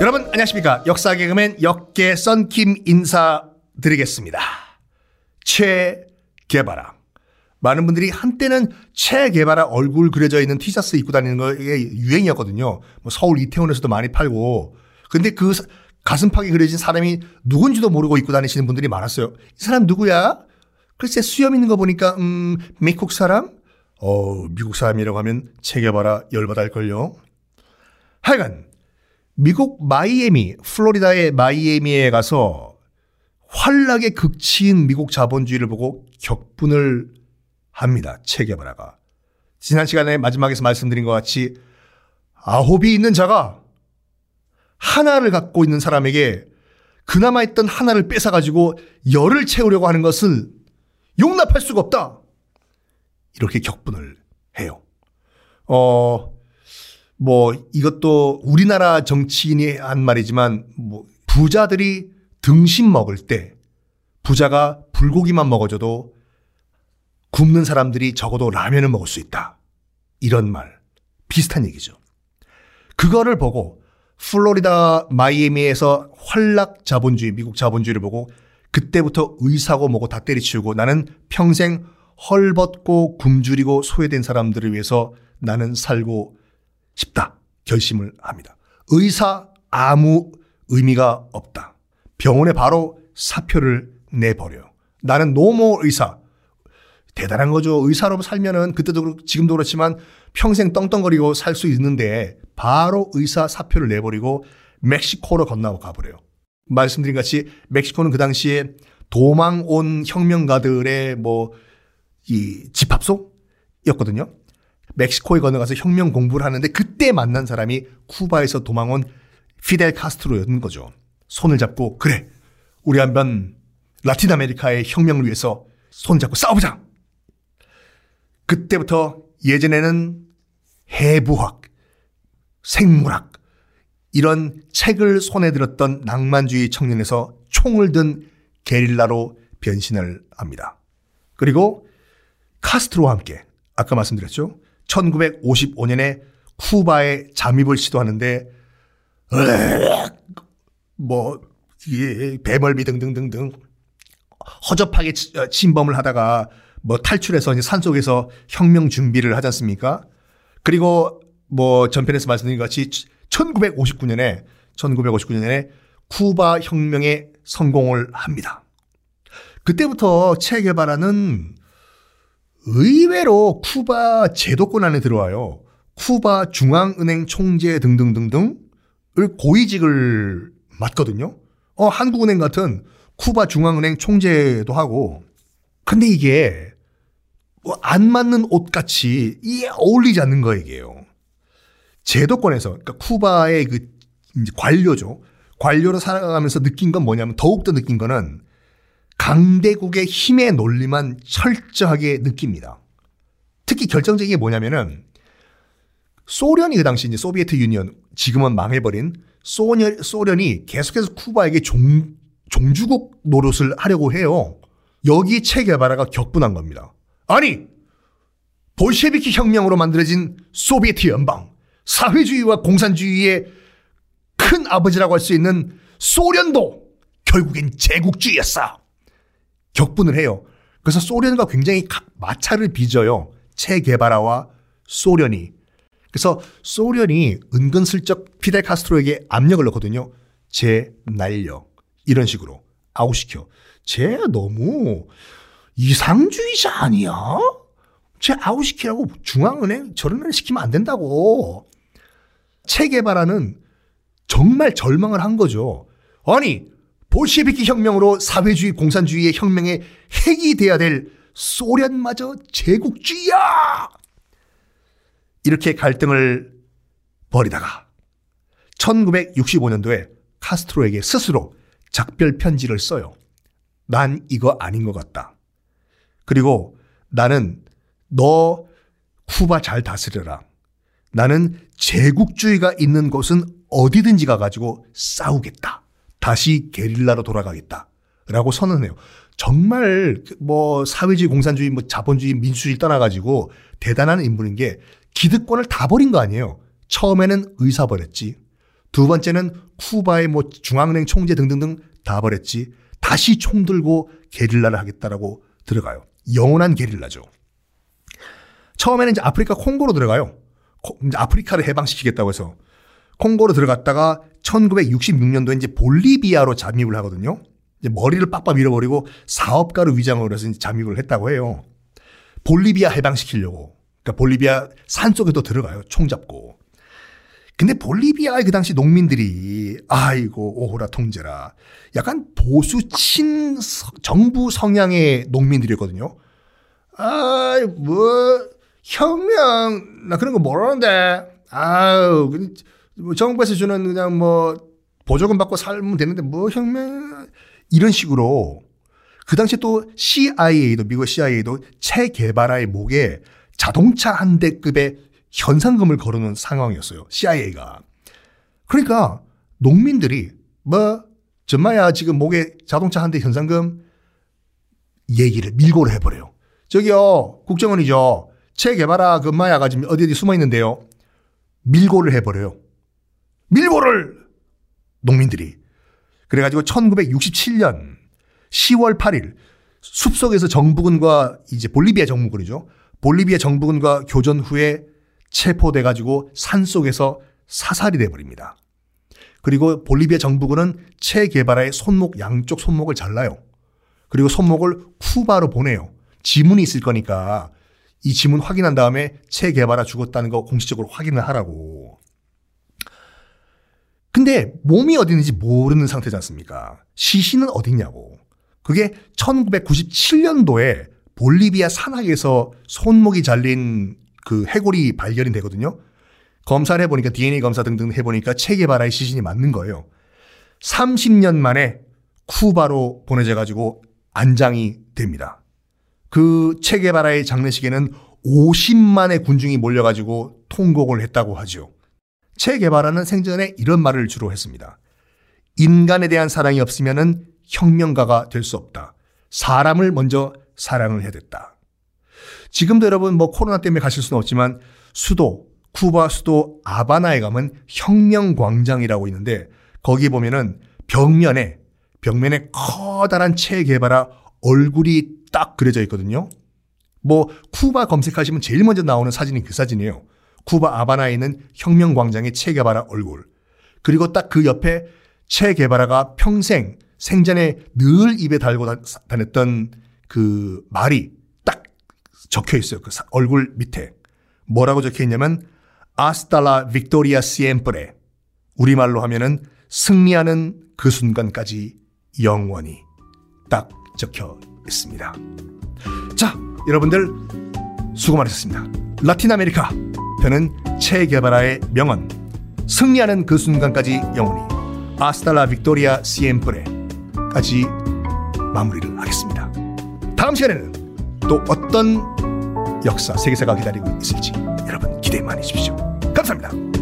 여러분 안녕하십니까 역사 개그맨 역계 썬킴 인사드리겠습니다. 최 개바라 많은 분들이 한때는 체 개바라 얼굴 그려져 있는 티셔츠 입고 다니는 거에 유행이었거든요. 뭐 서울 이태원에서도 많이 팔고. 근데 그 가슴팍에 그려진 사람이 누군지도 모르고 입고 다니시는 분들이 많았어요. 이 사람 누구야? 글쎄 수염 있는 거 보니까 음 미국 사람? 어 미국 사람이라고 하면 체 개바라 열받을걸요. 하여간 미국 마이애미, 플로리다의 마이애미에 가서 환락의 극치인 미국 자본주의를 보고 격분을 합니다. 체계바라가. 지난 시간에 마지막에서 말씀드린 것 같이 아홉이 있는 자가 하나를 갖고 있는 사람에게 그나마 있던 하나를 뺏어가지고 열을 채우려고 하는 것을 용납할 수가 없다. 이렇게 격분을 해요. 어, 뭐 이것도 우리나라 정치인이 한 말이지만 뭐 부자들이 등심 먹을 때 부자가 불고기만 먹어줘도 굶는 사람들이 적어도 라면을 먹을 수 있다. 이런 말. 비슷한 얘기죠. 그거를 보고 플로리다 마이애미에서 환락 자본주의, 미국 자본주의를 보고 그때부터 의사고 뭐고 다 때리치우고 나는 평생 헐벗고 굶주리고 소외된 사람들을 위해서 나는 살고 싶다. 결심을 합니다. 의사 아무 의미가 없다. 병원에 바로 사표를 내버려요. 나는 노모 의사. 대단한 거죠. 의사로 살면은 그때도 그렇고 지금도 그렇지만 평생 떵떵거리고 살 수 있는데 바로 의사 사표를 내버리고 멕시코로 건너고 가버려요. 말씀드린 같이 멕시코는 그 당시에 도망 온 혁명가들의 뭐 이 집합소였거든요. 멕시코에 건너가서 혁명 공부를 하는데 그때 만난 사람이 쿠바에서 도망온 피델 카스트로였는 거죠. 손을 잡고 그래 우리 한번 라틴 아메리카의 혁명을 위해서 손 잡고 싸우자. 그때부터 예전에는 해부학, 생물학 이런 책을 손에 들었던 낭만주의 청년에서 총을 든 게릴라로 변신을 합니다. 그리고 카스트로와 함께 아까 말씀드렸죠. 1955년에 쿠바에 잠입을 시도하는데 뭐 배멀미 등등등등 허접하게 어, 침범을 하다가 뭐 탈출해서 산속에서 혁명 준비를 하지 않습니까? 그리고 뭐 전편에서 말씀드린 것 같이 1959년에 1959년에 쿠바 혁명에 성공을 합니다. 그때부터 체계바라는 의외로 쿠바 제도권 안에 들어와요. 쿠바 중앙은행 총재 등등등등을 고위직을 맡거든요. 어, 한국은행 같은 쿠바 중앙은행 총재도 하고. 근데 이게 뭐 안 맞는 옷 같이 이게 어울리지 않는 거예요. 제도권에서 그러니까 쿠바의 그 관료죠. 관료로 살아가면서 느낀 건 뭐냐면 더욱더 느낀 거는 강대국의 힘의 논리만 철저하게 느낍니다. 특히 결정적인 게 뭐냐면은 소련이 그 당시 이제 소비에트 유니언 지금은 망해버린 소련, 소련이 계속해서 쿠바에게 종, 종주국 노릇을 하려고 해요. 여기 체계바라가 격분한 겁니다. 아니 볼셰비키 혁명으로 만들어진 소비에트 연방 사회주의와 공산주의의 큰 아버지라고 할 수 있는 소련도 결국엔 제국주의였어. 격분을 해요. 그래서 소련과 굉장히 마찰을 빚어요. 체게바라와 소련이. 그래서 소련이 은근슬쩍 피델 카스트로에게 압력을 넣거든요. 제 날려. 이런 식으로 아웃시켜. 쟤 너무 이상주의자 아니야? 쟤 아웃시키라고 중앙은행 저런 애 시키면 안 된다고. 체게바라는 정말 절망을 한 거죠. 아니 볼셰비키 혁명으로 사회주의 공산주의의 혁명의 핵이 돼야 될 소련마저 제국주의야! 이렇게 갈등을 벌이다가 1965년도에 카스트로에게 스스로 작별 편지를 써요. 난 이거 아닌 것 같다. 그리고 나는 너 쿠바 잘 다스려라. 나는 제국주의가 있는 곳은 어디든지 가가지고 싸우겠다. 다시 게릴라로 돌아가겠다. 라고 선언해요. 정말 뭐 사회주의, 공산주의, 뭐 자본주의, 민주주의 떠나가지고 대단한 인물인 게 기득권을 다 버린 거 아니에요. 처음에는 의사 버렸지. 두 번째는 쿠바의 뭐 중앙은행 총재 등등등 다 버렸지. 다시 총 들고 게릴라를 하겠다라고 들어가요. 영원한 게릴라죠. 처음에는 이제 아프리카 콩고로 들어가요. 아프리카를 해방시키겠다고 해서 콩고로 들어갔다가 1966년도에 이제 볼리비아로 잠입을 하거든요. 이제 머리를 빡빡 밀어버리고 사업가로 위장을 해서 잠입을 했다고 해요. 볼리비아 해방시키려고. 그러니까 볼리비아 산 속에 또 들어가요. 총 잡고. 근데 볼리비아의 그 당시 농민들이 아이고 오호라 통제라 약간 보수 친 정부 성향의 농민들이었거든요. 아이 뭐 혁명 나 그런 거 모르는데 뭐 정부에서 주는 그냥 뭐 보조금 받고 살면 되는데 뭐 혁명 이런 식으로 그 당시에 또 CIA도 미국 CIA도 체개발라의 목에 자동차 한 대급의 현상금을 걸어놓은 상황이었어요. CIA가. 그러니까 농민들이 뭐 정말야 지금 목에 자동차 한 대 현상금 얘기를 밀고를 해버려요. 저기요 국정원이죠. 체개발라 금마야가 지금 어디 어디 숨어 있는데요. 밀고를 해버려요. 밀고를 농민들이. 그래가지고 1967년 10월 8일 숲속에서 정부군과 이제 볼리비아 정부군이죠. 볼리비아 정부군과 교전 후에 체포돼 가지고 산 속에서 사살이 돼 버립니다. 그리고 볼리비아 정부군은 체개발라의 손목 양쪽 손목을 잘라요. 그리고 손목을 쿠바로 보내요. 지문이 있을 거니까 이 지문 확인한 다음에 체개발라 죽었다는 거 공식적으로 확인을 하라고. 근데 몸이 어디 있는지 모르는 상태지 않습니까? 시신은 어디 있냐고. 그게 1997년도에 볼리비아 산악에서 손목이 잘린 그 해골이 발견이 되거든요. 검사를 해보니까 DNA 검사 등등 해보니까 체게바라의 시신이 맞는 거예요. 30년 만에 쿠바로 보내져 가지고 안장이 됩니다. 그 체게바라의 장례식에는 50만의 군중이 몰려가지고 통곡을 했다고 하죠. 체게바라는 생전에 이런 말을 주로 했습니다. 인간에 대한 사랑이 없으면 혁명가가 될 수 없다. 사람을 먼저 사랑을 해야 됐다. 지금도 여러분 뭐 코로나 때문에 가실 수는 없지만 수도 쿠바 수도 아바나에 가면 혁명 광장이라고 있는데 거기 보면은 벽면에 벽면에 커다란 체개발라 얼굴이 딱 그려져 있거든요. 뭐 쿠바 검색하시면 제일 먼저 나오는 사진이 그 사진이에요. 쿠바 아바나에 있는 혁명 광장의 체개바라 얼굴. 그리고 딱 그 옆에 체개바라가 평생 생전에 늘 입에 달고 다녔던 그 말이 딱 적혀 있어요. 그 얼굴 밑에. 뭐라고 적혀 있냐면 Hasta la victoria siempre. 우리말로 하면은 승리하는 그 순간까지 영원히 딱 적혀 있습니다. 자, 여러분들 수고 많으셨습니다. 라틴 아메리카 편은 체게바라의 명언 승리하는 그 순간까지 영원히 Hasta la victoria siempre까지 마무리를 하겠습니다. 다음 시간에는 또 어떤 역사, 세계사가 기다리고 있을지 여러분 기대 많이 해주십시오. 감사합니다.